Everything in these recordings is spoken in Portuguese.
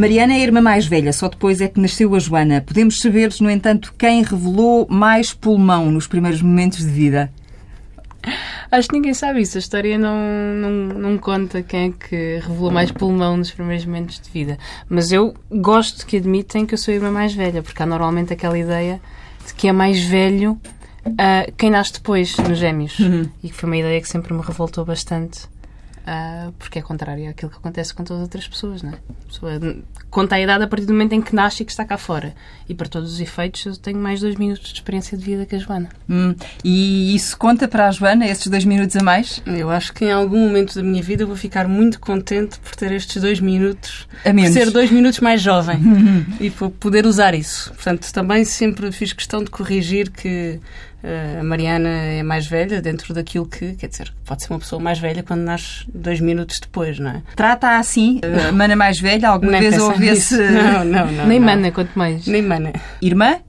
Mariana é a irmã mais velha, só depois é que nasceu a Joana. Podemos saber, no entanto, quem revelou mais pulmão nos primeiros momentos de vida? Acho que ninguém sabe isso. A história não, não, não conta quem é que revelou mais pulmão nos primeiros momentos de vida. Mas eu gosto que admitem que eu sou a irmã mais velha, porque há normalmente aquela ideia de que é mais velho uh, quem nasce depois nos gêmeos. Uhum. E que foi uma ideia que sempre me revoltou bastante. Uh, porque é contrário àquilo que acontece com todas as outras pessoas, não é? A pessoa conta a idade a partir do momento em que nasce e que está cá fora. E para todos os efeitos, eu tenho mais dois minutos de experiência de vida que a Joana. Hum, e isso conta para a Joana, esses dois minutos a mais? Eu acho que em algum momento da minha vida eu vou ficar muito contente por ter estes dois minutos, a menos. por ser dois minutos mais jovem e por poder usar isso. Portanto, também sempre fiz questão de corrigir que a Mariana é mais velha dentro daquilo que, quer dizer, pode ser uma pessoa mais velha quando nasce dois minutos depois, não é? Trata assim, a mana mais velha, alguma Nem vez ouvesse. Não, não, não. Nem não. mana, quanto mais. Nem mana. Irmã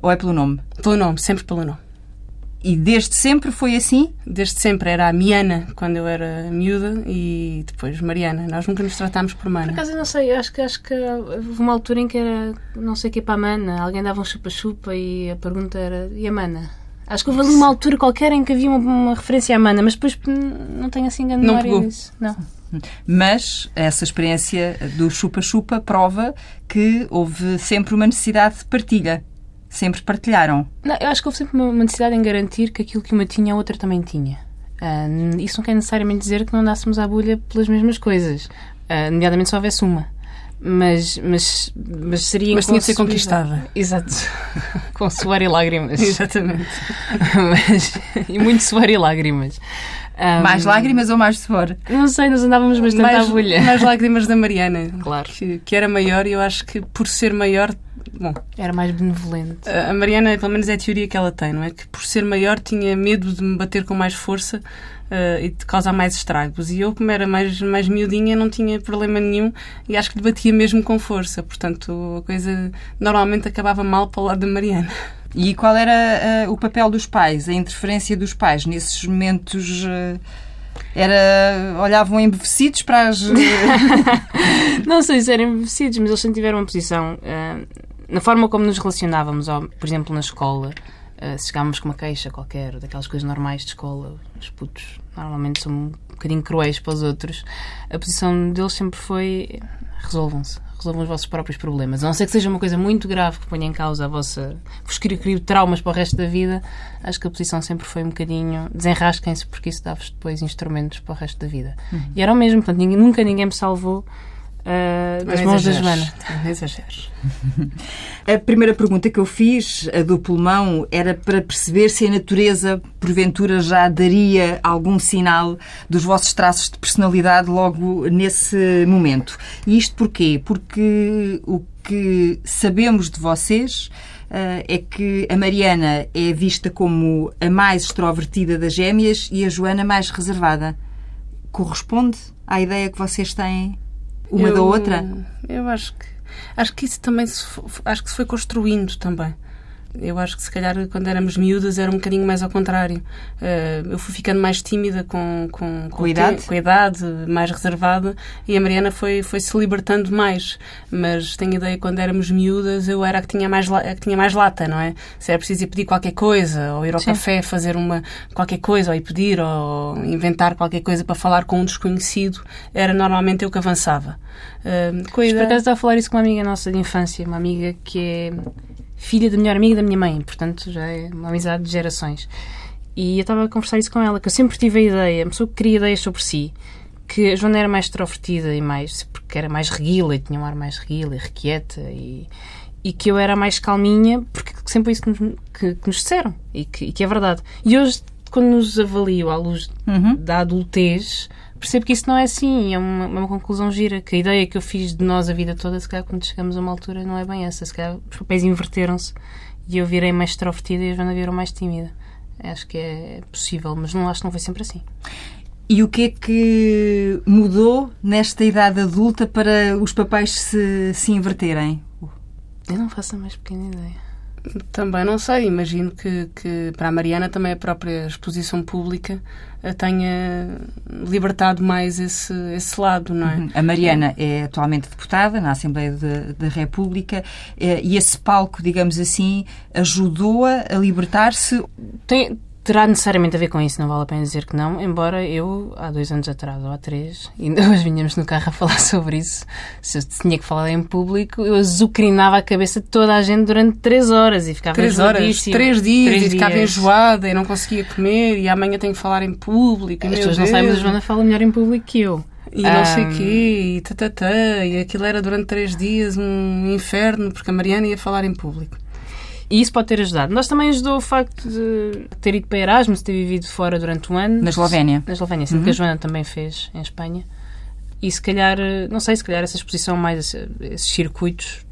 ou é pelo nome? Pelo nome, sempre pelo nome. E desde sempre foi assim? Desde sempre. Era a Miana, quando eu era miúda, e depois Mariana. Nós nunca nos tratámos por Mana. Por acaso, eu não sei. Acho que, acho que houve uma altura em que era não sei o que para a Mana. Alguém dava um chupa-chupa e a pergunta era: e a Mana? Acho que houve ali uma altura qualquer em que havia uma, uma referência à mana, mas depois não tenho assim grande memória não disso. Não. Mas essa experiência do chupa-chupa prova que houve sempre uma necessidade de partilha. Sempre partilharam. Não, eu acho que houve sempre uma necessidade em garantir que aquilo que uma tinha, a outra também tinha. Uh, isso não quer necessariamente dizer que não andássemos à bolha pelas mesmas coisas. Uh, nomeadamente se houvesse uma mas, mas, mas seria Mas tinha de ser conquistada. Exato. Com suor e lágrimas. Exatamente. mas, e muito suor e lágrimas. Um, mais lágrimas ou mais suor? Não sei, nós andávamos bastante mais, à bolha. Mais lágrimas da Mariana. Claro. Que, que, era maior e eu acho que por ser maior. Bom, era mais benevolente. A Mariana, pelo menos é a teoria que ela tem, não é? Que por ser maior tinha medo de me bater com mais força uh, e de causar mais estragos. E eu, como era mais, mais miudinha, não tinha problema nenhum e acho que lhe batia mesmo com força. Portanto, a coisa normalmente acabava mal para o lado da Mariana. E qual era uh, o papel dos pais, a interferência dos pais nesses momentos? Uh, era, olhavam embevecidos para as. não sei se eram embevecidos, mas eles sempre tiveram uma posição. Uh, na forma como nos relacionávamos, por exemplo, na escola, Uh, se chegávamos com uma queixa qualquer, daquelas coisas normais de escola, os putos normalmente são um bocadinho cruéis para os outros, a posição deles sempre foi resolvam-se, resolvam os vossos próprios problemas. A não ser que seja uma coisa muito grave que ponha em causa a vossa. vos crie traumas para o resto da vida, acho que a posição sempre foi um bocadinho desenrasquem-se porque isso dá-vos depois instrumentos para o resto da vida. Uhum. E era o mesmo, portanto, ninguém, nunca ninguém me salvou uh, das mãos da Joana. exageros. A primeira pergunta que eu fiz, a do pulmão, era para perceber se a natureza, porventura, já daria algum sinal dos vossos traços de personalidade logo nesse momento. E isto porquê? Porque o que sabemos de vocês Uh, é que a Mariana é vista como a mais extrovertida das gêmeas e a Joana mais reservada. Corresponde à ideia que vocês têm uma eu, da outra? Eu acho que acho que isso também se, acho que se foi construindo também. Eu acho que se calhar quando éramos miúdas era um bocadinho mais ao contrário. Uh, eu fui ficando mais tímida com, com, com, com idade? com a idade, mais reservada, e a Mariana foi, foi se libertando mais. Mas tenho ideia que quando éramos miúdas eu era a que tinha mais, a que tinha mais lata, não é? Se era preciso ir pedir qualquer coisa, ou ir ao Sim. café fazer uma, qualquer coisa, ou ir pedir, ou inventar qualquer coisa para falar com um desconhecido, era normalmente eu que avançava. Uh, com a idade... Por acaso estava a falar isso com uma amiga nossa de infância, uma amiga que é filha da melhor amiga da minha mãe, portanto já é uma amizade de gerações. E eu estava a conversar isso com ela, que eu sempre tive a ideia, uma pessoa que queria ideias sobre si, que a Joana era mais extrovertida e mais, porque era mais reguila e tinha um ar mais reguila e requieta e, e que eu era mais calminha, porque sempre é isso que nos, que, que nos disseram e que, e que, é verdade. E hoje, quando nos avalio à luz uhum. da adultez, percebo que isso não é assim, é uma, é uma, conclusão gira, que a ideia que eu fiz de nós a vida toda, se calhar quando chegamos a uma altura não é bem essa, se calhar os papéis inverteram-se e eu virei mais extrovertida e a Joana virou mais tímida. Acho que é possível, mas não acho que não foi sempre assim. E o que é que mudou nesta idade adulta para os papéis se, se inverterem? Eu não faço a mais pequena ideia. Também não sei. Imagino que, que para a Mariana também a própria exposição pública tenha libertado mais esse, esse lado, não é? Uhum. A Mariana é atualmente deputada na Assembleia da República eh, e esse palco, digamos assim, ajudou-a a libertar-se. Tem, terá necessariamente a ver com isso, não vale a pena dizer que não, embora eu, há dois anos atrás ou há três, ainda hoje vinhamos no carro a falar sobre isso, se eu tinha que falar em público, eu azucrinava a cabeça de toda a gente durante três horas e ficava Três horas, três dias, três e ficava dias. enjoada e não conseguia comer e amanhã tenho que falar em público. As pessoas não sabem, mas a Joana fala melhor em público que eu. E não um... sei o quê, e tatatá, e aquilo era durante três dias um inferno, porque a Mariana ia falar em público. E isso pode ter ajudado. Nós também ajudou o facto de ter ido para Erasmus, ter vivido fora durante um ano. Na Eslovénia. Na Eslovénia, sim, uhum. que a Joana também fez em Espanha. E se calhar, não sei, se calhar essa exposição mais, esses circuitos,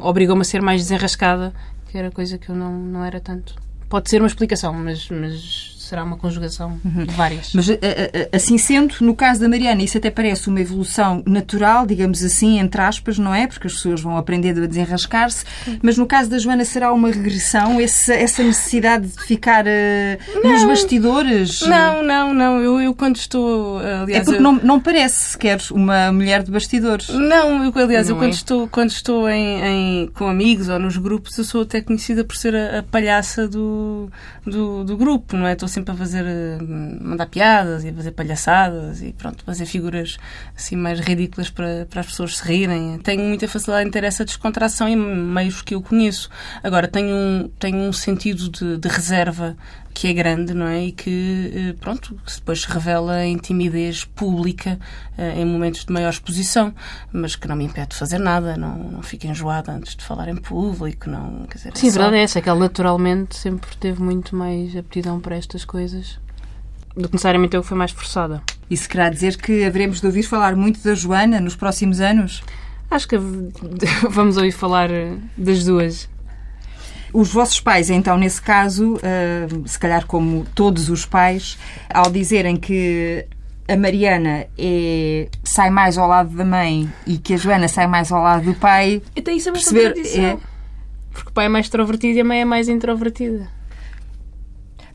obrigou-me a ser mais desenrascada, que era coisa que eu não, não era tanto. Pode ser uma explicação, mas, mas será uma conjugação uhum. de várias. Mas eh, eh, eh, assim sendo, no caso da Mariana, isso até parece uma evolução natural, digamos assim, entre aspas, não é? Porque as pessoas vão aprendendo a desenrascar-se. Mas no caso da Joana, será uma regressão? Essa, essa necessidade de ficar uh, nos bastidores? Não, não, não. Eu, eu quando estou. Aliás, é porque eu... não, não parece sequer uma mulher de bastidores. Não, eu, aliás, não eu é? quando estou, quando estou em, em, com amigos ou nos grupos, eu sou até conhecida por ser a, a palhaça do, do, do grupo, não é? Estou sempre a fazer, eh, mandar piadas e a fazer palhaçadas e pronto, fazer figuras assim mais ridículas para, para as pessoas se rirem. Tenho muita facilidade em ter essa descontração em meios que eu conheço. Agora, tenho um, tenho um sentido de, de reserva que é grande, não é? E que, eh, pronto, que depois se revela em timidez pública eh, em momentos de maior exposição, mas que não me impede de fazer nada, não, não fico enjoada antes de falar em público, não, quer dizer... É Sim, a verdade é essa, é que ela naturalmente sempre teve muito mais aptidão para estas coisas do que necessariamente eu que fui mais forçada. Isso querá dizer que haveremos de ouvir falar muito da Joana nos próximos anos? Acho que vamos ouvir falar das duas. Os vossos pais, então, nesse caso, uh, se calhar como todos os pais, ao dizerem que a Mariana é, sai mais ao lado da mãe e que a Joana sai mais ao lado do pai. Então isso é uma perceber, é... Porque o pai é mais extrovertido e a mãe é mais introvertida.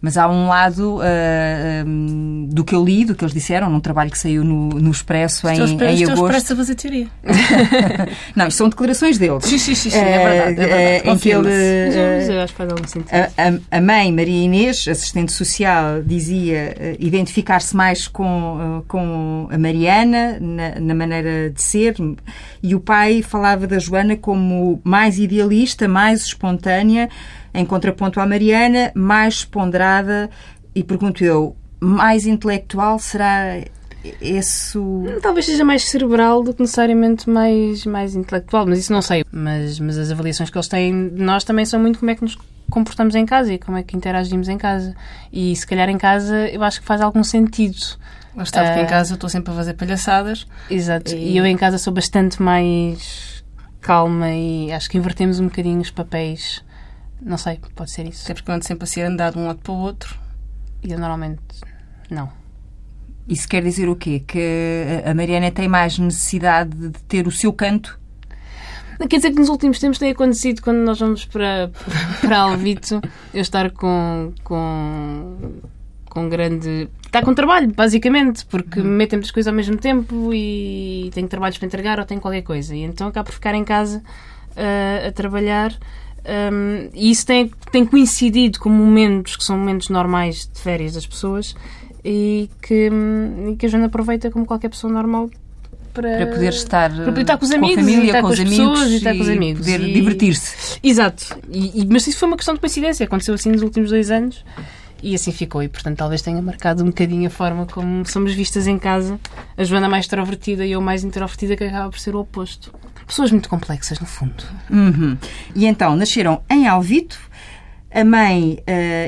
Mas há um lado uh, ah, um, do que eu li, do que eles disseram, num trabalho que saiu no, no Expresso em, em agosto. Estou a fazer teoria. não, isto são declarações deles. Sim, sim, sim, é verdade. É verdade. em que ele, algum sentido. A, a, mãe, Maria Inês, assistente social, dizia uh, identificar-se mais com, uh, com a Mariana na, na maneira de ser e o pai falava da Joana como mais idealista, mais espontânea em contraponto à Mariana, mais ponderada e pergunto eu, mais intelectual será esse Talvez seja mais cerebral do que necessariamente mais, mais intelectual, mas isso não sei. Mas, mas as avaliações que eles têm de nós também são muito como é que nos comportamos em casa e como é que interagimos em casa. E se calhar em casa eu acho que faz algum sentido. Lá está, porque uh, em ah, casa eu estou sempre a fazer palhaçadas. Exato. E... e eu em casa sou bastante mais calma e acho que invertemos um bocadinho os papéis não sei, pode ser isso. Até porque ando sempre a ser andado de um lado para o outro. E eu normalmente não. Isso quer dizer o quê? Que a Mariana tem mais necessidade de ter o seu canto? Quer dizer que nos últimos tempos tem acontecido quando nós vamos para, para Alvito eu estar com, com, com grande. Está com trabalho, basicamente, porque uhum. metem muitas coisas ao mesmo tempo e tenho trabalhos para entregar ou tenho qualquer coisa. E então acabo por ficar em casa uh, a trabalhar um, e isso tem, tem coincidido com momentos que são momentos normais de férias das pessoas e que, hum, e que a Joana aproveita como qualquer pessoa normal para, para poder estar, para poder estar com os amigos, com a família, com, com os amigos e estar com os amigos. poder e... divertir-se. Exato. E, e, mas isso foi uma questão de coincidência. Aconteceu assim nos últimos dois anos e assim ficou. E portanto talvez tenha marcado um bocadinho a forma como somos vistas em casa. A Joana mais extrovertida e eu mais introvertida, que acaba por ser o oposto. Pessoas muito complexas, no fundo. Uhum. E então, nasceram em Alvito. A mãe uh,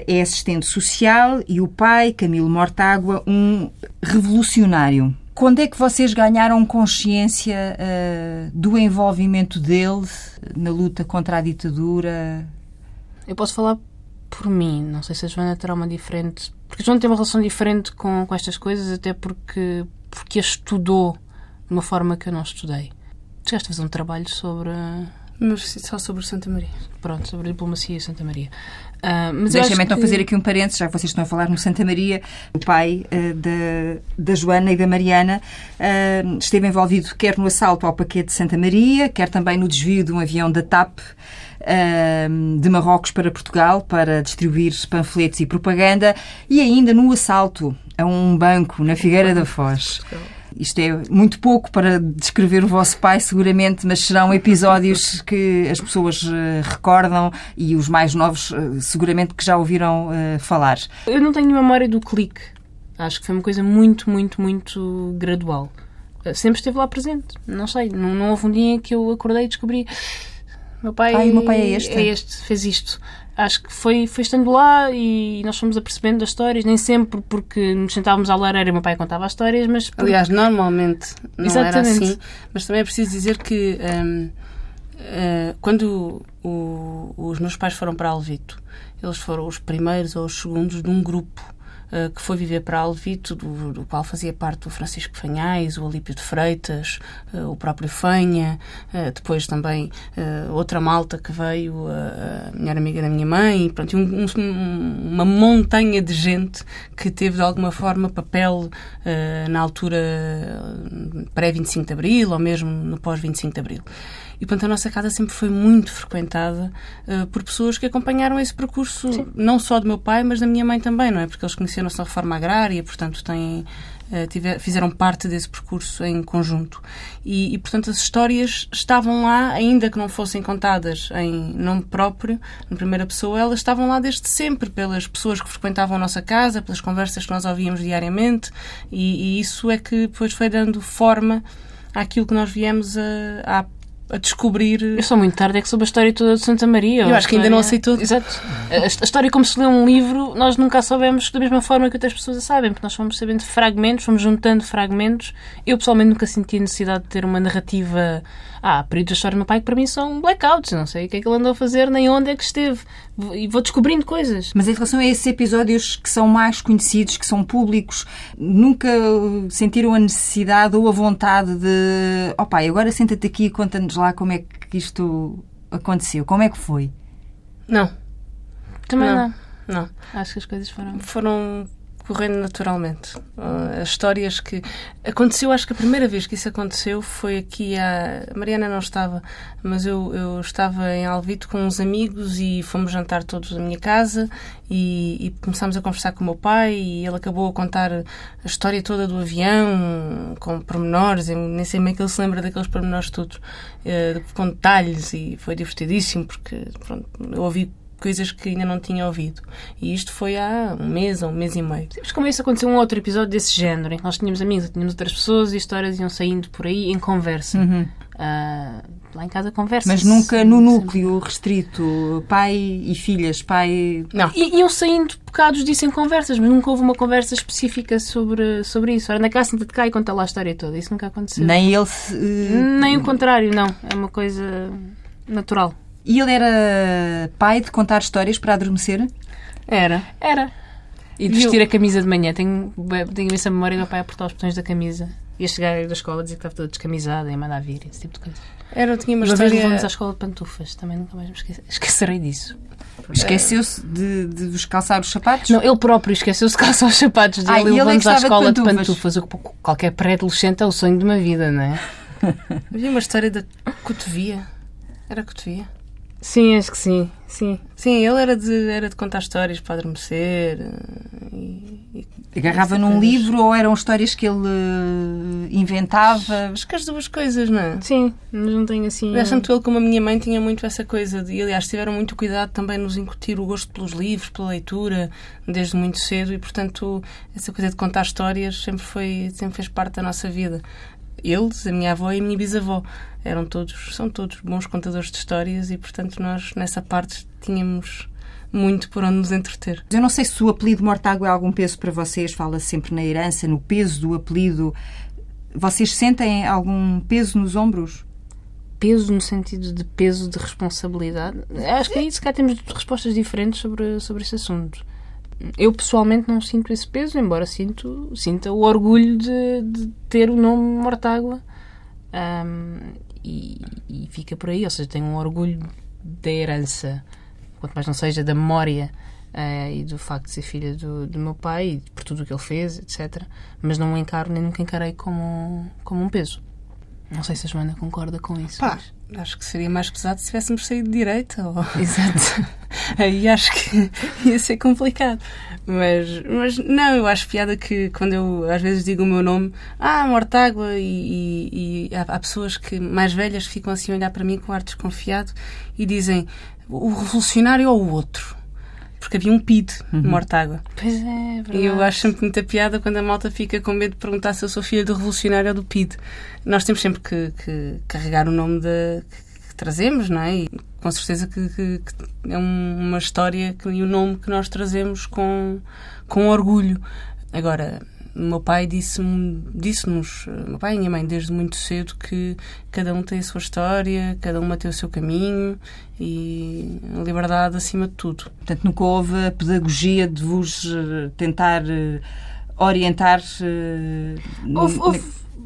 é assistente social e o pai, Camilo Mortágua, um revolucionário. Quando é que vocês ganharam consciência uh, do envolvimento dele na luta contra a ditadura? Eu posso falar por mim. Não sei se a Joana terá uma diferente. Porque a Joana tem uma relação diferente com, com estas coisas, até porque, porque a estudou de uma forma que eu não estudei. Chegaste a fazer um trabalho sobre, Mas só sobre Santa Maria. Pronto, sobre a diplomacia e Santa Maria. Uh, Deixa-me então que... fazer aqui um parênteses, já que vocês estão a falar no Santa Maria. O pai uh, da, da Joana e da Mariana uh, esteve envolvido quer no assalto ao paquete de Santa Maria, quer também no desvio de um avião da TAP de Marrocos para Portugal para distribuir panfletos e propaganda e ainda no assalto a um banco na Figueira da Foz. Isto é muito pouco para descrever o vosso pai, seguramente, mas serão episódios que as pessoas eh, recordam e os mais novos, eh, seguramente, que já ouviram uh, falar. Eu não tenho memória do clique. Acho que foi uma coisa muito, muito, muito gradual. Sempre esteve lá presente. Não sei, não, não houve um dia em que eu acordei e descobri meu pai, Ai, meu pai é este. É este, fez isto. Acho que foi, foi estando lá e nós fomos apercebendo das histórias, nem sempre porque nos sentávamos à lareira e meu pai contava as histórias, mas. Porque... Aliás, normalmente não Exatamente. era assim, mas também é preciso dizer que um, uh, eh, quando o, os meus pais foram para Alvito, eles foram os primeiros ou os segundos de um grupo eh, que foi viver para Alvito, do, do, qual fazia parte o Francisco Fanhais, o Alípio de Freitas, uh, o próprio Fanha, uh, depois também outra malta que veio, a melhor amiga da minha mãe, pronto, um, um, uma montanha de gente que teve de alguma forma papel na altura pré-25 de Abril ou mesmo no pós-25 de Abril. E, portanto, a nossa casa sempre foi muito frequentada por pessoas que acompanharam esse percurso, Sim. não só do meu pai, mas da minha mãe também, não é? Porque eles na reforma agrária, portanto, têm. Uh, tiver, fizeram parte desse percurso em conjunto. E, e, portanto, as histórias estavam lá, ainda que não fossem contadas em nome próprio, na primeira pessoa, elas estavam lá desde sempre, pelas pessoas que frequentavam a nossa casa, pelas conversas que nós ouvíamos diariamente, e, e isso é que depois foi dando forma àquilo que nós viemos a, a a descobrir. Eu sou muito tarde, é que soube a história toda de Santa Maria. Eu acho que ainda não aceitou. Exato. A, história, como se lê um livro, nós nunca a soubemos da mesma forma que outras pessoas a sabem, porque nós fomos sabendo fragmentos, fomos juntando fragmentos. Eu pessoalmente nunca senti a necessidade de ter uma narrativa Há períodos da história do meu pai que para mim são blackouts. Não sei o que é que ele andou a fazer, nem onde é que esteve. E vou descobrindo coisas. Mas em relação a esses episódios que são mais conhecidos, que são públicos, nunca sentiram a necessidade ou a vontade de. Ó oh, pai, agora senta-te aqui e conta-nos lá como é que isto aconteceu. Como é que foi? Não. Também não. Não. não. Acho que as coisas foram. Foram correndo naturalmente. Uh, as histórias que. Aconteceu, acho que a primeira vez que isso aconteceu foi aqui a. Mariana não estava, mas eu, eu estava em Alvito com uns amigos e fomos jantar todos na minha casa e, e começámos a conversar com o meu pai e ele acabou a contar a história toda do avião com pormenores. Eu nem sei bem que ele se lembra daqueles pormenores todos, uh, com detalhes e foi divertidíssimo porque pronto, eu ouvi coisas que ainda não tinha ouvido. E isto foi há um mês ou um mês e meio. Mas como isso aconteceu um outro episódio desse género, em que nós tínhamos amigos, tínhamos outras pessoas e histórias iam saindo por aí em conversa. Uhum. Uh, lá em casa conversa. Mas nunca no núcleo restrito, pai e filhas, pai. Não. I iam saindo bocados disso em conversas, mas nunca houve uma conversa específica sobre, sobre isso. Ora, na casa senta-te cá e conta lá a história toda. Isso nunca aconteceu. Nem ele se... Nem o contrário, não. É uma coisa natural. E ele era pai de contar histórias para adormecer? Era. Era. E de vestir eu... a camisa de manhã. Tenho, tenho essa memória do meu pai a apertar os botões da camisa. Ia chegar da escola dizer que estava toda descamisada e mandar vir, esse tipo de coisa. Era, eu tinha uma, uma história... vez à escola de pantufas, também nunca mais me esqueci, esquecerei disso. Esqueceu-se de, de vos calçar os sapatos? Não, ele próprio esqueceu-se de calçar os sapatos dele ah, e levamos à escola de pantufas. De pantufas. Qualquer pré-adolescente é o sonho de uma vida, não é? Havia uma história da cotovia. Era cotovia? Sim, acho que sim. Sim, sim ele era de, era de contar histórias para adormecer. Eh, e, e Agarrava num coisas. livro ou eram histórias que ele eh, inventava? Acho que as duas coisas, não é? Sim, mas não tenho assim. Aliás, tanto ele como a minha mãe tinha muito essa coisa de, aliás, tiveram muito cuidado também nos incutir o gosto pelos livros, pela leitura, desde muito cedo e, portanto, essa coisa de contar histórias sempre, foi, sempre fez parte da nossa vida eles, a minha avó e a minha bisavó. Eram todos, são todos bons contadores de histórias e, portanto, nós nessa parte tínhamos muito por onde nos entreter. Eu não sei se o apelido Mortágua é algum peso para vocês, fala sempre na herança, no peso do apelido. Vocês sentem algum peso nos ombros? Peso no sentido de peso de responsabilidade? Acho que aí se cá temos respostas diferentes sobre, sobre esse assunto eu pessoalmente não sinto esse peso, embora sinto, sinta o orgulho de, de ter o nome Mortágua. Um, e, e, fica por aí. Ou seja, tenho um orgulho da herança, quanto mais não seja da memória uh, e do facto de ser filha do, do meu pai e por tudo o que ele fez, etc. Mas não o encaro nem nunca encarei como, como um peso. Não sei se a Joana concorda com isso. Pá, mas... acho que seria mais pesado se tivéssemos saído de direita. Ou... Exato. Aí acho que ia ser complicado. Mas, mas não, eu acho piada que quando eu às vezes digo o meu nome, ah, Mortágua, e, e, e há, há, pessoas que mais velhas ficam assim a olhar para mim com ar desconfiado e dizem o revolucionário ou o outro porque havia um PID uhum. Mortágua. Pois é, verdade. E eu acho sempre muita piada quando a malta fica com medo de perguntar se eu sou filha do revolucionário ou do PID. Nós temos sempre que, que carregar o nome de, que, que, trazemos, não é? E com certeza que, que é uma história e o um nome que nós trazemos com, com orgulho. Agora, meu pai disse-nos, disse meu pai e minha mãe, desde muito cedo, que cada um tem a sua história, cada uma tem o seu caminho e a liberdade acima de tudo. Portanto, nunca houve a pedagogia de vos eh, tentar eh, orientar. Eh, houve, houve,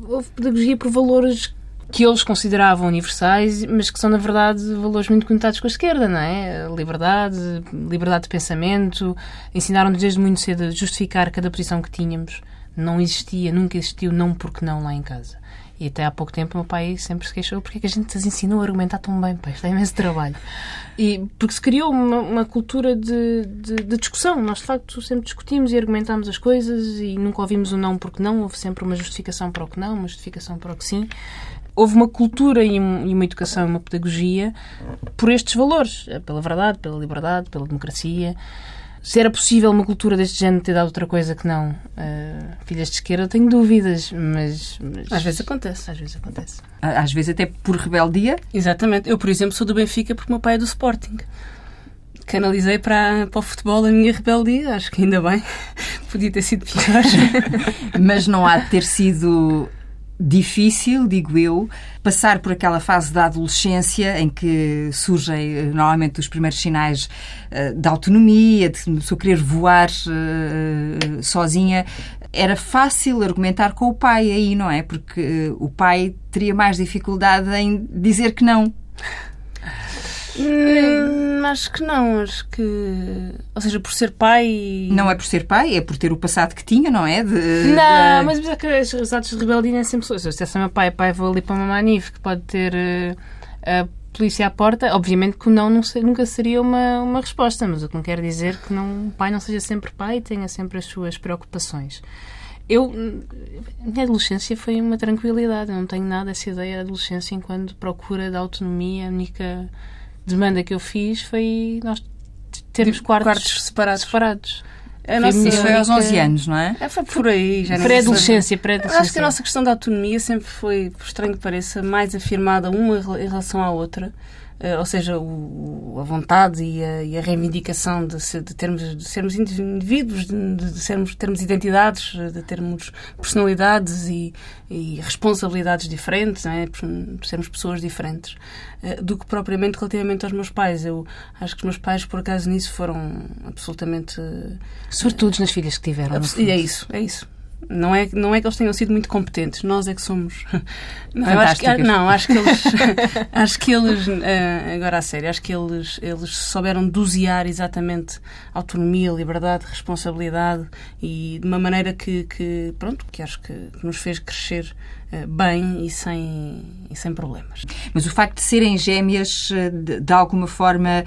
houve pedagogia por valores que eles consideravam universais, mas que são, na verdade, valores muito conectados com a esquerda, não é? Liberdade, liberdade de pensamento. Ensinaram-nos desde muito cedo a justificar cada posição que tínhamos não existia, nunca existiu não porque não lá em casa. E até há pouco tempo meu pai sempre se queixou porque é que a gente as ensinou a argumentar tão bem, pai, isto é imenso trabalho. E porque se criou uma, uma cultura de, de, de, discussão. Nós, de facto, sempre discutimos e argumentámos as coisas e nunca ouvimos o não porque não. Houve sempre uma justificação para o que não, uma justificação para o que sim. Houve uma cultura e, uma educação e uma pedagogia por estes valores. Pela verdade, pela liberdade, pela democracia. Se era possível uma cultura deste género ter dado outra coisa que não uh, filhas de esquerda, tenho dúvidas, mas, mas, Às vezes acontece. Às vezes acontece. Às vezes até por rebeldia? Exatamente. Eu, por exemplo, sou do Benfica porque o meu pai é do Sporting. Canalizei para, para o futebol a minha rebeldia, acho que ainda bem. Podia ter sido pior. mas não há de ter sido difícil, digo eu, passar por aquela fase da adolescência em que surgem eh, normalmente os primeiros sinais uh, de autonomia, de pessoa querer voar uh, sozinha. Era fácil argumentar com o pai aí, não é? Porque o pai teria mais dificuldade em dizer que não. Hum, acho que não, acho que. Ou seja, por ser pai. Não é por ser pai, é por ter o passado que tinha, não é? De, não, de... mas é que os atos de rebeldia nem sempre são. Se eu meu pai, pai, vou ali para uma manif que pode ter uh, a polícia à porta, obviamente que o não, não nunca seria uma, uma resposta, mas o que não quer dizer que não, o pai não seja sempre pai e tenha sempre as suas preocupações. Eu, minha adolescência foi uma tranquilidade, eu não tenho nada essa ideia da adolescência enquanto procura da autonomia, a única demanda que eu fiz foi nós termos quartos, quartos separados. separados. A nossa, Isso foi aos 11 anos, não é? é foi por aí. Pré-adolescência, pré-adolescência. Acho que a nossa questão da autonomia sempre foi, por estranho que pareça, mais afirmada uma em relação à outra. Uh, ou seja, o, a vontade e a, e a reivindicação de, ser, de, termos, de sermos indivíduos, de, de, sermos, termos identidades, de termos personalidades e, e responsabilidades diferentes, é? de sermos pessoas diferentes, uh, do que propriamente relativamente aos meus pais. Eu acho que os meus pais, por acaso, nisso foram absolutamente. Sortudos nas filhas que tiveram. E é isso, é isso. Não é, não é que eles tenham sido muito competentes, nós é que somos. Não, acho que, não, acho que eles. acho que eles. Eh, agora a sério, acho que eles, eles souberam dosear exatamente autonomia, liberdade, responsabilidade e de uma maneira que, que pronto, que acho que, que nos fez crescer eh, bem e sem, e sem problemas. Mas o facto de serem gêmeas, de, de alguma forma,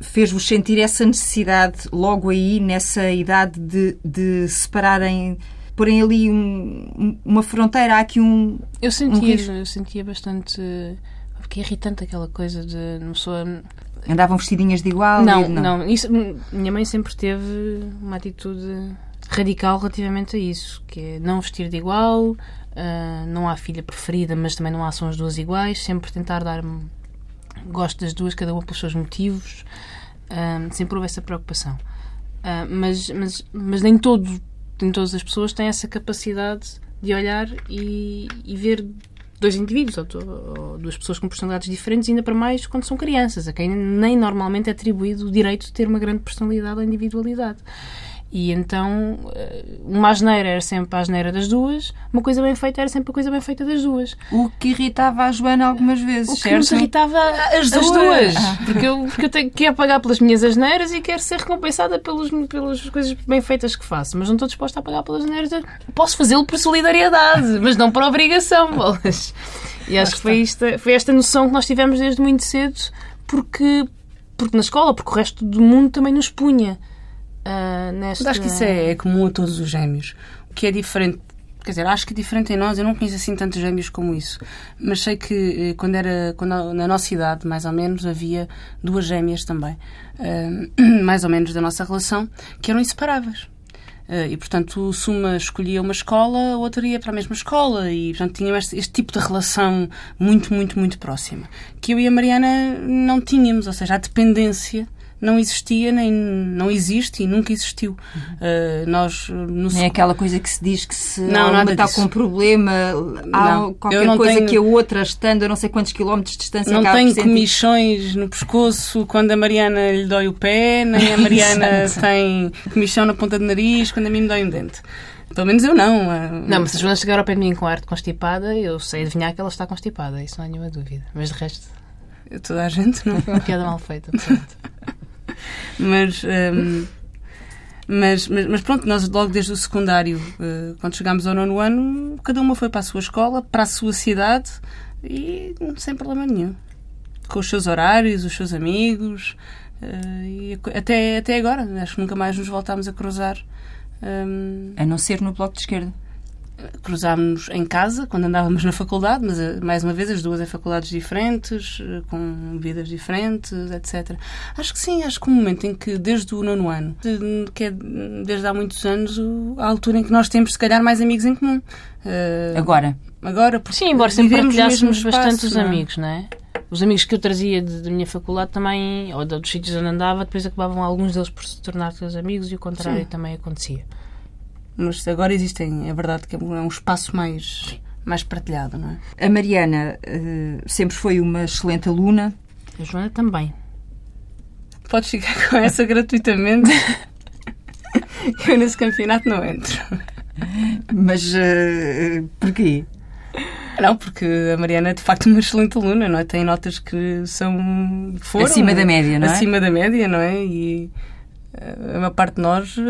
fez-vos sentir essa necessidade logo aí, nessa idade, de, de separarem porem ali um, uma fronteira, há aqui um. Eu sentia, um eu sentia bastante. Porque é irritante aquela coisa de uma pessoa. Andavam vestidinhas de igual? Não, e, não. não. Isso, minha mãe sempre teve uma atitude radical relativamente a isso, que é não vestir de igual, uh, não há filha preferida, mas também não há são as duas iguais, sempre tentar dar gosto das duas, cada uma pelos seus motivos, uh, sempre houve essa preocupação. Uh, mas, mas, mas nem todo nem todas as pessoas têm essa capacidade de olhar e, e ver dois indivíduos ou, ou, duas pessoas com personalidades diferentes, ainda para mais quando são crianças, a quem nem normalmente é atribuído o direito de ter uma grande personalidade ou individualidade. E então, eh, uma asneira era sempre a asneira das duas, uma coisa bem feita era sempre a coisa bem feita das duas. O que irritava a Joana algumas vezes, O que certo? nos irritava as duas. duas. Porque, eu, porque eu tenho, quero pagar pelas minhas asneiras e quero ser recompensada pelos, pelas coisas bem feitas que faço. Mas não estou disposta a pagar pelas asneiras. Posso fazê-lo por solidariedade, mas não por obrigação. bolas. E acho que foi esta, foi esta noção que nós tivemos desde muito cedo, porque, porque na escola, porque o resto do mundo também nos punha. Ah, nesta... Mas acho que isso é, é comum a todos os gêmeos. O que é diferente quer dizer, acho que é diferente em nós, eu não conheço assim tantos gêmeos como isso, mas sei que eh, quando era quando, na nossa idade, mais ou menos, havia duas gêmeas também, uh, mais ou menos da nossa relação, que eram inseparáveis. Uh, e, portanto, se uma escolhia uma escola, a outra ia para a mesma escola. E, portanto, tinham este, este, tipo de relação muito, muito, muito próxima. Que eu e a Mariana não tínhamos, ou seja, a dependência não existia, nem não existe e nunca existiu. Uh, nós, no... Nem aquela coisa que se diz que se não, uma está com um problema, há não, qualquer coisa tenho... que a outra, estando a não sei quantos quilómetros de distância, Não tenho comichões no pescoço quando a Mariana lhe dói o pé, nem a Mariana tem comichão na ponta do nariz quando a mim me dói um dente. Pelo menos eu não. Não, mas se a Joana chegar ao pé de mim com a arte constipada, eu sei adivinhar que ela está constipada, isso não há nenhuma dúvida. Mas de resto. Toda a gente não. Uma piada mal feita, portanto. mas, um, mas, mas, mas, pronto, nós logo desde o secundário, uh, quando chegámos ao nono ano, cada uma foi para a sua escola, para a sua cidade e sem problema nenhum. Com os seus horários, os seus amigos. Uh, e até, até agora, acho que nunca mais nos voltámos a cruzar. Um, a não ser no Bloco de Esquerda cruzámos em casa quando andávamos na faculdade, mas eh, mais uma vez as duas em faculdades diferentes, eh, com vidas diferentes, etc. Acho que sim, acho que um momento em que desde o nono ano, que é desde há muitos anos, a altura em que nós temos se calhar mais amigos em comum. Uh, agora? Agora, porque sim, embora sempre partilhássemos bastante os amigos, não é? Os amigos que eu trazia da minha faculdade também, ou dos sítios onde andava, depois acabavam alguns deles por se tornar teus amigos e o contrário sim. também acontecia mas agora existem, é verdade que é um espaço mais, mais partilhado, não é? A Mariana uh, sempre foi uma excelente aluna. A Joana também. Podes ficar com essa gratuitamente. Eu nesse campeonato não entro. Mas uh, porquê? Não, porque a Mariana é de facto uma excelente aluna, não é? Tem notas que são foram, acima da média, não é? Acima da média, não é? E a maior parte de nós uh,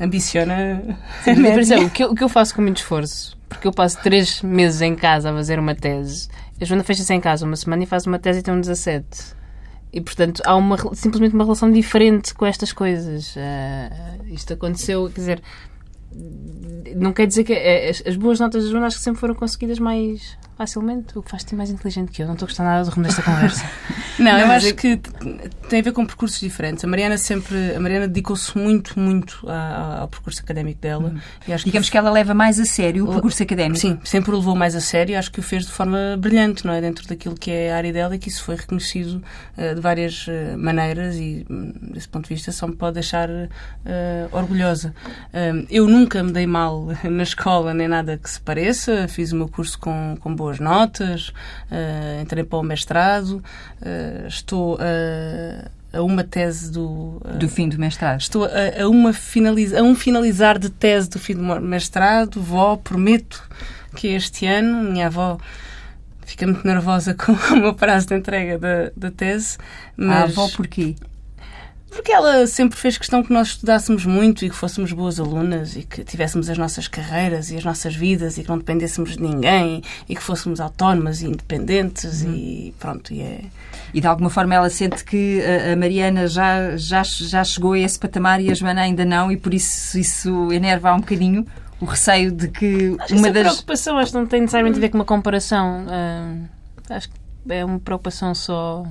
ambiciona. Sim, por exemplo, o que, eu, o que eu faço com muito esforço, porque eu passo três meses em casa a fazer uma tese, a Joana fecha-se em casa uma semana e faz uma tese e tem um 17. E, portanto, há uma, simplesmente uma relação diferente com estas coisas. Uh, isto aconteceu, quer dizer, não quer dizer que é, as, as boas notas da Joana acho que sempre foram conseguidas mais facilmente, o que faz-te mais inteligente que eu. Não estou a gostar nada do rumo desta conversa. não, não, eu acho que tem a ver com percursos diferentes. A Mariana sempre, a Mariana dedicou-se muito, muito ao percurso académico dela. Hum. E acho Digamos que, que, ela leva mais a sério o percurso académico. Sim, sempre o levou mais a sério. Acho que o fez de forma brilhante, não é? Dentro daquilo que é a área dela e que isso foi reconhecido uh, de várias uh, maneiras e, um, desse ponto de vista, só me pode deixar uh, orgulhosa. eu nunca me dei mal na escola, nem nada que se pareça. Fiz o meu curso com, com boa boas notas, uh, entrei para o mestrado, uh, estou a, uma tese do... Uh, do fim do mestrado. Estou a, a, uma finaliza, a um finalizar de tese do fim do mestrado. Vó, prometo que este ano, minha avó fica muito nervosa com o meu prazo de entrega da, da tese. Mas... A avó porquê? Porque ela sempre fez questão que nós estudássemos muito e que fôssemos boas alunas e que tivéssemos as nossas carreiras e as nossas vidas e que não dependêssemos de ninguém e que fôssemos autónomas e independentes uhum. e pronto, e é... E de alguma forma ela sente que a Mariana já, já, já chegou a esse patamar e a Joana ainda não e por isso isso enerva um bocadinho o receio de que acho uma que das... preocupação acho que não tem necessariamente a ver com uma comparação. Uh, acho que é uma preocupação só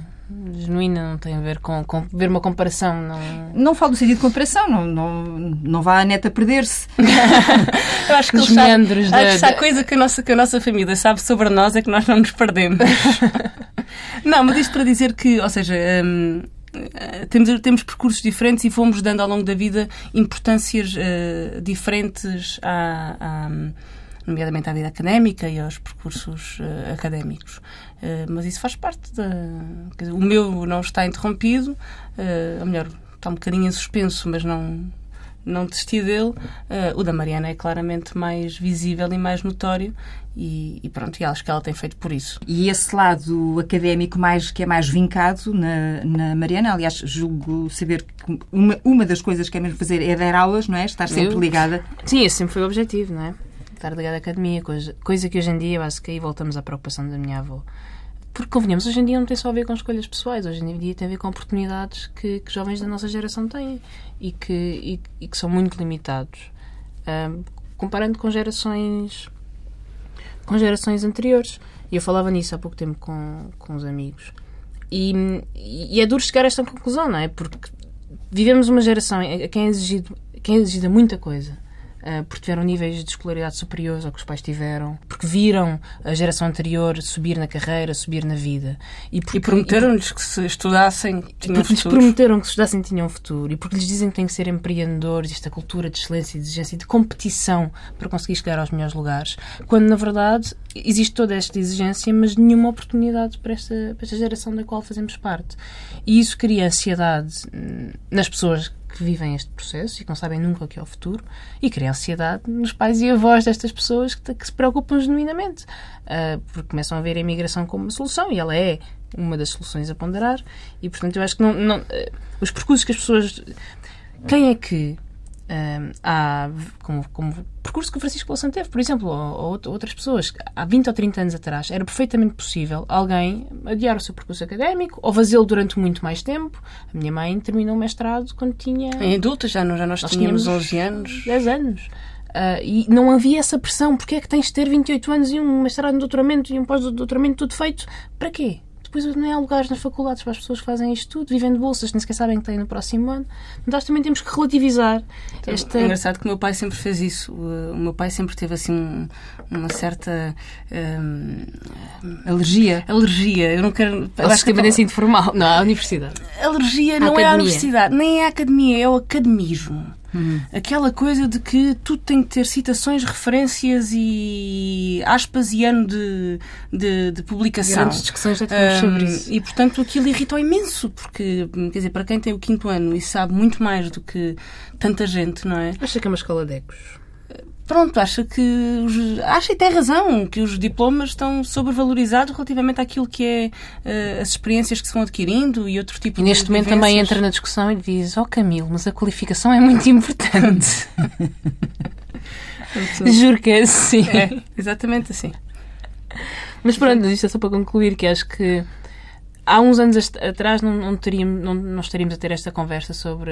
genuína, não tem a ver com, com ver uma comparação. Não, não falo no sentido de comparação, não, não, não vá a neta perder-se. Eu acho que, Os sabe, da, acho que a coisa que a, nossa, que a nossa família sabe sobre nós é que nós não nos perdemos. não, mas isto para dizer que, ou seja, hum, temos, temos percursos diferentes e fomos dando ao longo da vida importâncias uh, diferentes à, à nomeadamente à vida académica e aos percursos uh, académicos. Uh, mas isso faz parte da. Dizer, o meu não está interrompido, uh, ou melhor, está um bocadinho em suspenso, mas não, não desisti dele. Uh, o da Mariana é claramente mais visível e mais notório e, e, pronto, e acho que ela tem feito por isso. E esse lado académico mais, que é mais vincado na, na Mariana, aliás, julgo saber que uma, uma das coisas que é mesmo fazer é dar aulas, não é? Estar sempre ligada. Sim, esse sempre foi o objetivo, não é? Estar ligada à academia, coisa, coisa que hoje em dia, acho que aí voltamos à preocupação da minha avó. Porque, convenhamos, hoje em dia não tem só a ver com escolhas pessoais, hoje em dia tem a ver com oportunidades que, que jovens da nossa geração têm e que, e, e que são muito limitados. Um, comparando com gerações com gerações anteriores. E eu falava nisso há pouco tempo com, com os amigos. E, e é duro chegar a esta conclusão, não é? Porque vivemos uma geração a quem é, exigido, quem é exigida muita coisa porque tiveram níveis de escolaridade superiores ao que os pais tiveram, porque viram a geração anterior subir na carreira, subir na vida. E, e prometeram-lhes que se estudassem tinham porque futuro. lhes prometeram que se estudassem tinham futuro e porque lhes dizem que têm que ser empreendedores, esta cultura de excelência, de exigência e de competição para conseguir chegar aos melhores lugares, quando na verdade existe toda esta exigência, mas nenhuma oportunidade para esta, para esta geração da qual fazemos parte. E isso cria ansiedade hum, nas pessoas que vivem este processo e que não sabem nunca o que é o futuro e cria ansiedade nos pais e avós destas pessoas que, que se preocupam genuinamente uh, porque começam a ver a imigração como uma solução e ela é uma das soluções a ponderar e portanto eu acho que não, não uh, os percursos que as pessoas quem é que há, como, como percurso que o Francisco Louçã teve, por exemplo, ou, ou, outras pessoas, há 20 ou 30 anos atrás, era perfeitamente possível alguém adiar o seu percurso académico ou fazê-lo durante muito mais tempo. A minha mãe terminou o mestrado quando tinha. Em adulta, já, não, já nós, nós tínhamos, tínhamos 11 anos. 10 anos. Uh, e não havia essa pressão. Porque é que tens de ter 28 anos e um mestrado em doutoramento e um pós-doutoramento tudo feito? Para quê? Depois nem há lugares nas faculdades para as pessoas que fazem isto tudo, vivem de bolsas, nem sequer sabem que têm no próximo ano. Nós também temos que relativizar então, esta. É engraçado que o meu pai sempre fez isso. O meu pai sempre teve assim uma certa. Um, alergia. Alergia. Eu não quero. Ao sistema de ensino formal, não, à universidade. Alergia não é a universidade, nem é a academia, é o academismo. Uhum. Aquela coisa de que tudo tem que ter citações, referências e aspas e ano de, de, de publicação. Grandes discussões já tivemos sobre isso. E, portanto, aquilo irritou imenso, porque, quer dizer, para quem tem o quinto ano e sabe muito mais do que tanta gente, não é? Acha que é uma escola de ecos? Pronto, acha que os, acha e tem razão que os diplomas estão sobrevalorizados relativamente àquilo que é uh, as experiências que se vão adquirindo e outro tipo e de neste momento vivências. também entra na discussão e diz, ó oh, Camilo, mas a qualificação é muito importante. Juro que é assim. É, exatamente assim. Mas pronto, isto é só para concluir que acho que há uns anos atrás não, não, teríamos, não, não estaríamos a ter esta conversa sobre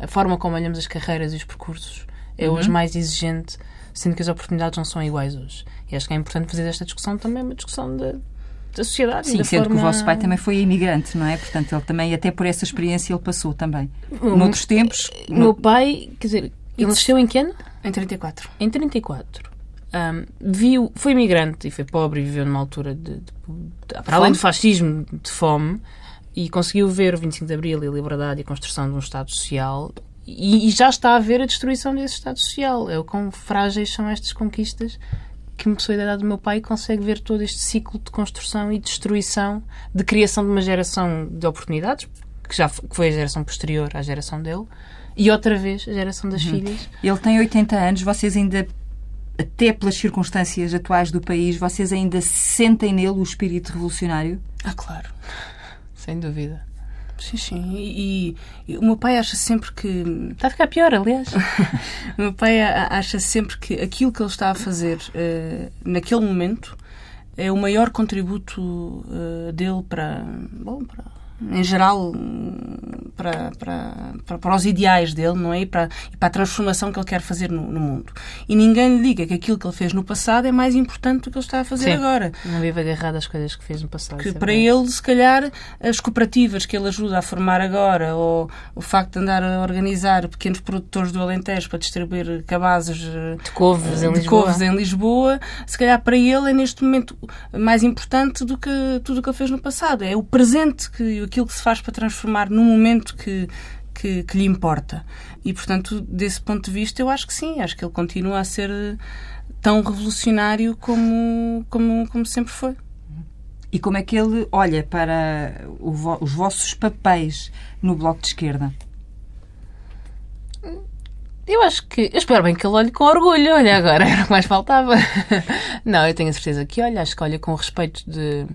a forma como olhamos as carreiras e os percursos. É uhum. hoje mais exigente sendo que as oportunidades não são iguais hoje. E acho que é importante fazer esta discussão também, uma discussão da, da sociedade. Sim, da sendo forma... que o vosso pai também foi imigrante, não é? Portanto, ele também, até por essa experiência, ele passou também. Um, Noutros tempos. O meu pai, quer dizer, ele nasceu em que ano? Em 34. Em 34. Um, viu, foi imigrante e foi pobre e viveu numa altura de, de, de para além do fascismo, de fome, e conseguiu ver o 25 de Abril e a liberdade e a construção de um Estado social e, e, já está a haver a destruição desse Estado Social. É o quão frágeis são estas conquistas que uma pessoa da idade do meu pai consegue ver todo este ciclo de construção e destruição, de criação de uma geração de oportunidades, que já foi, que foi a geração posterior à geração dele, e outra vez a geração das uhum. filhas. Ele tem 80 anos, vocês ainda até pelas circunstâncias atuais do país, vocês ainda sentem nele o espírito revolucionário? Ah, claro. Sem dúvida. Sim, sim. E, e, o meu pai acha sempre que. Está a ficar pior, aliás. o meu pai acha sempre que aquilo que ele está a fazer uh, naquele momento é o maior contributo uh, dele para. Bom, para em geral, para, para, para, os ideais dele, não é? E para, e para a transformação que ele quer fazer no, no, mundo. E ninguém lhe diga que aquilo que ele fez no passado é mais importante do que ele está a fazer Sim. agora. Não vive agarrado às coisas que fez no passado. Que é para ele, se calhar, as cooperativas que ele ajuda a formar agora, ou o facto de andar a organizar pequenos produtores do Alentejo para distribuir cabazes de couves, em, de Lisboa. couves em Lisboa, se calhar para ele é neste momento mais importante do que tudo o que ele fez no passado. É o presente que aquilo que se faz para transformar no momento que, que, que, lhe importa. E, portanto, desse ponto de vista, eu acho que sim, acho que ele continua a ser tão revolucionário como, como, como sempre foi. E como é que ele olha para o, os vossos papéis no Bloco de Esquerda? Eu acho que. Eu espero bem que ele olhe com orgulho. Olha, agora era o que mais faltava. Não, eu tenho a certeza que olha. Acho que olha com respeito de,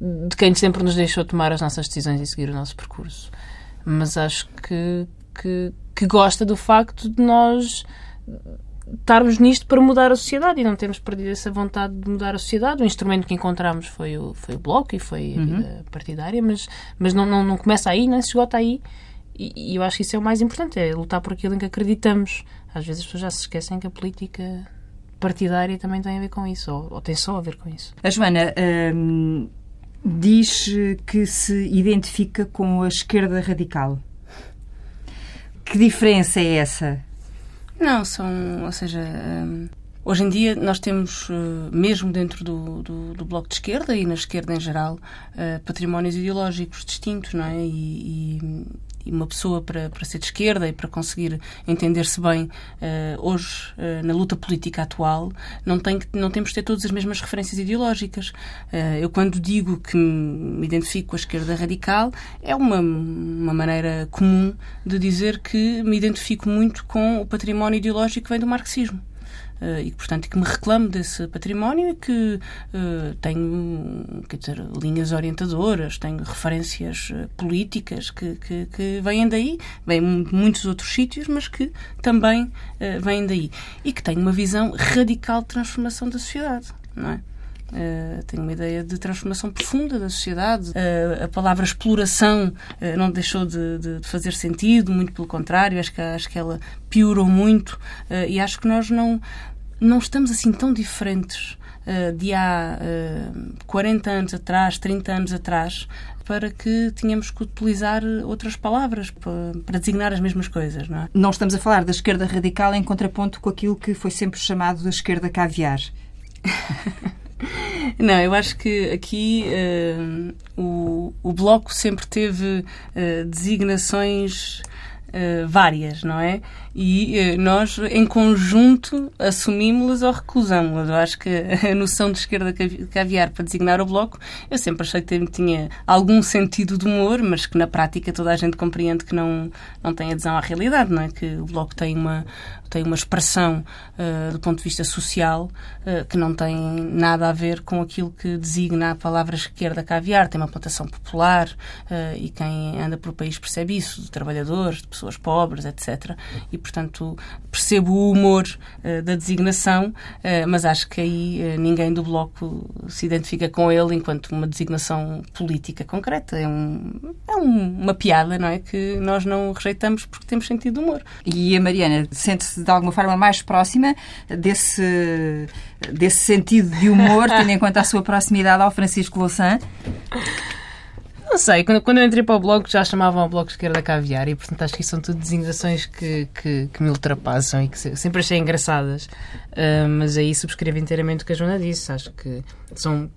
de quem sempre nos deixou tomar as nossas decisões e seguir o nosso percurso. Mas acho que, que, que gosta do facto de nós estarmos nisto para mudar a sociedade e não temos perdido essa vontade de mudar a sociedade. O instrumento que encontramos foi o, foi o Bloco e foi a uhum. vida partidária, mas, mas não, não, não começa aí, nem se esgota aí. E, e, eu acho que isso é o mais importante, é lutar por aquilo em que acreditamos. Às vezes as pessoas já se esquecem que a política partidária também tem a ver com isso, ou, ou tem só a ver com isso. A Joana hum, diz que se identifica com a esquerda radical. Que diferença é essa? Não, são, ou seja, hum, Hoje em dia nós temos, hum, mesmo dentro do, do, do, Bloco de Esquerda e na esquerda em geral, hum, patrimónios ideológicos distintos, não é? E uma pessoa para, para ser de esquerda e para conseguir entender-se bem uh, hoje uh, na luta política atual não, tem, não temos de ter todas as mesmas referências ideológicas. Uh, eu quando digo que me identifico com a esquerda radical é uma, uma maneira comum de dizer que me identifico muito com o património ideológico que vem do marxismo. Uh, e, portanto, que me reclamo desse património e que uh, tenho quer dizer, linhas orientadoras, tenho referências uh, políticas que, que, que, vêm daí, vêm de muitos outros sítios, mas que também vêm daí. E que tenho uma visão radical de transformação da sociedade, não é? Uh, tenho uma ideia de transformação profunda da sociedade. Uh, a palavra exploração uh, não deixou de, de, de, fazer sentido, muito pelo contrário, acho que, acho que ela piorou muito e acho que nós não, não estamos assim tão diferentes de há 40 anos atrás, 30 anos atrás, para que tínhamos que utilizar outras palavras para, para designar as mesmas coisas, não é? Não estamos a falar da esquerda radical em contraponto com aquilo que foi sempre chamado da esquerda caviar. Não, eu acho que aqui uh, o, o Bloco sempre teve uh, designações uh, várias, não é? E nós, em conjunto, assumimos-las ou recusamos-las. Eu acho que a noção de esquerda caviar para designar o Bloco, eu sempre achei que tinha algum sentido de humor, mas que na prática toda a gente compreende que não, não tem adesão à realidade, não é? Que o Bloco tem uma, tem uma expressão uh, do ponto de vista social uh, que não tem nada a ver com aquilo que designa a palavra esquerda caviar. Tem uma plantação popular uh, e quem anda por país percebe isso, de trabalhadores, de pessoas pobres, etc. E, portanto, percebo o humor da designação, mas acho que aí ninguém do Bloco se identifica com ele enquanto uma designação política concreta. É, um, é um, uma piada, não é? Que nós não rejeitamos porque temos sentido humor. E a Mariana sente-se de alguma forma mais próxima desse, desse sentido de humor, tendo em conta a sua proximidade ao Francisco Louçã? Não sei, quando, quando eu entrei para o blog já chamavam o blog esquerda caviar e portanto acho que isso são tudo designações que, que, que me ultrapassam e que sempre achei engraçadas. Uh, mas aí subscrevo inteiramente o que a Joana disse. Acho que são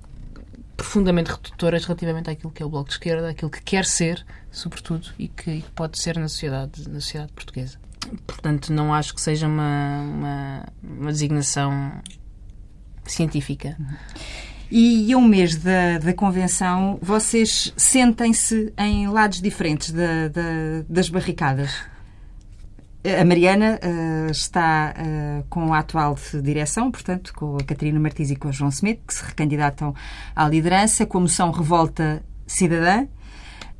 profundamente redutoras relativamente àquilo que é o Bloco de Esquerda, aquilo que quer ser, sobretudo, e que, e que pode ser na sociedade, na sociedade portuguesa. Portanto, não acho que seja uma, uma, uma designação científica. E a um mês da, da convenção, vocês sentem-se em lados diferentes da, da, das barricadas? A Mariana uh, está uh, com a atual direção, portanto, com a Catarina Martins e com o João Smith, que se recandidatam à liderança, com a moção Revolta Cidadã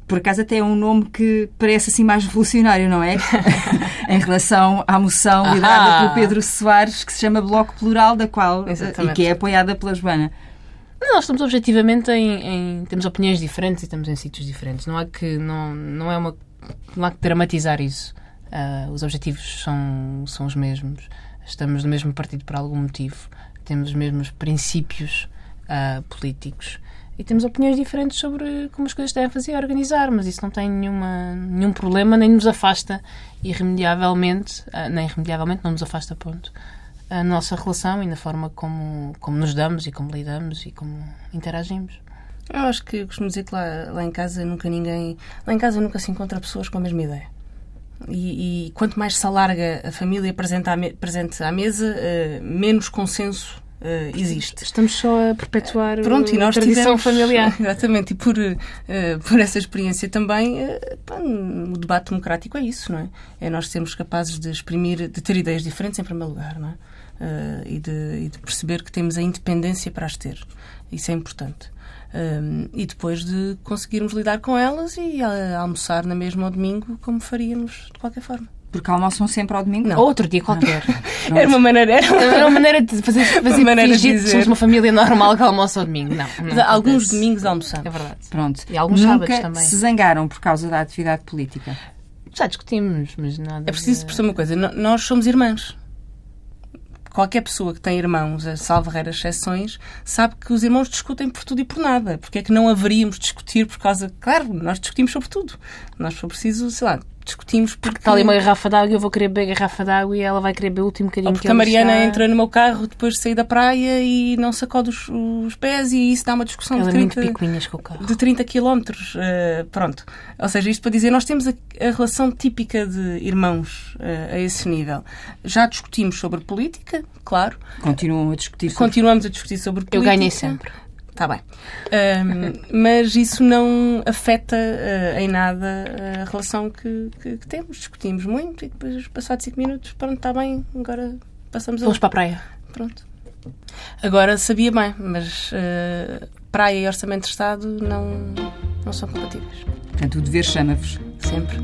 por acaso até é um nome que parece assim mais revolucionário, não é? em relação à moção liderada pelo Pedro Soares, que se chama Bloco Plural, da qual Exatamente. e que é apoiada pela Joana. Nós estamos objetivamente em, em, temos opiniões diferentes e estamos em sítios diferentes. Não há que não não é uma não há que dramatizar isso. Uh, os objetivos são são os mesmos. Estamos no mesmo partido por algum motivo. Temos os mesmos princípios uh, políticos e temos opiniões diferentes sobre como as coisas devem fazer organizar, mas isso não tem nenhuma, nenhum problema, nem nos afasta irremediavelmente, ah, nem irremediavelmente, não nos afasta, ponto, a nossa relação e na forma como, como nos damos e como lidamos e como interagimos. Eu acho que costumo dizer que lá, lá em casa nunca ninguém. Lá em casa nunca se encontra pessoas com a mesma ideia. E, e quanto mais se alarga a família presente à, me, presente à mesa, uh, menos consenso uh, existe. Estamos só a perpetuar Pronto, e nós tradição tivemos, familiar. Exatamente, e por, uh, por essa experiência também, uh, pá, o debate democrático é isso, não é? É nós sermos capazes de exprimir, de ter ideias diferentes em primeiro lugar, não é? e, de, e de perceber que temos a independência para as ter. Isso é importante. Um, e depois de conseguirmos lidar com elas e almoçar na mesma ao domingo como faríamos de qualquer forma. Porque almoçam sempre ao domingo? Não. Outro dia qualquer. era uma maneira. Era uma, maneira de fazer, fazer uma maneira fingir de dizer. que somos uma família normal que almoça ao domingo. Não. não alguns domingos almoçamos. É verdade. Pronto. E alguns Nunca sábados também. se zangaram por causa da atividade política? Já discutimos, mas nada. É preciso de... perceber uma coisa: nós somos irmãs qualquer pessoa que tem irmãos, a salvo raras exceções, sabe que os irmãos discutem por tudo e por nada. Porque é que não haveríamos discutir por causa. Claro, nós discutimos sobre tudo. Nós, for preciso, sei lá, discutimos porque... Está ali uma garrafa d'água e eu vou querer beber a garrafa d'água e ela vai querer beber o último bocadinho Ou porque que a Mariana está... entra no meu carro depois de sair da praia e não sacode os, os pés e isso dá uma discussão ela de 30, é muito picuinhas com o carro. de 30 km. Uh, pronto. Ou seja, isto para dizer, nós temos a, a relação típica de irmãos uh, a esse nível. Já discutimos sobre política, claro. Continuam a discutir sobre... Continuamos a discutir sobre política. Eu ganhei sempre. Está bem. Um, mas isso não afeta uh, em nada a relação que, que, que, temos. Discutimos muito e depois, passados 5 minutos, pronto, está bem, agora passamos Vamos a... para a praia. Pronto. Agora sabia bem, mas uh, praia e orçamento de Estado não, não são compatíveis. Portanto, o dever chama-vos. Sempre.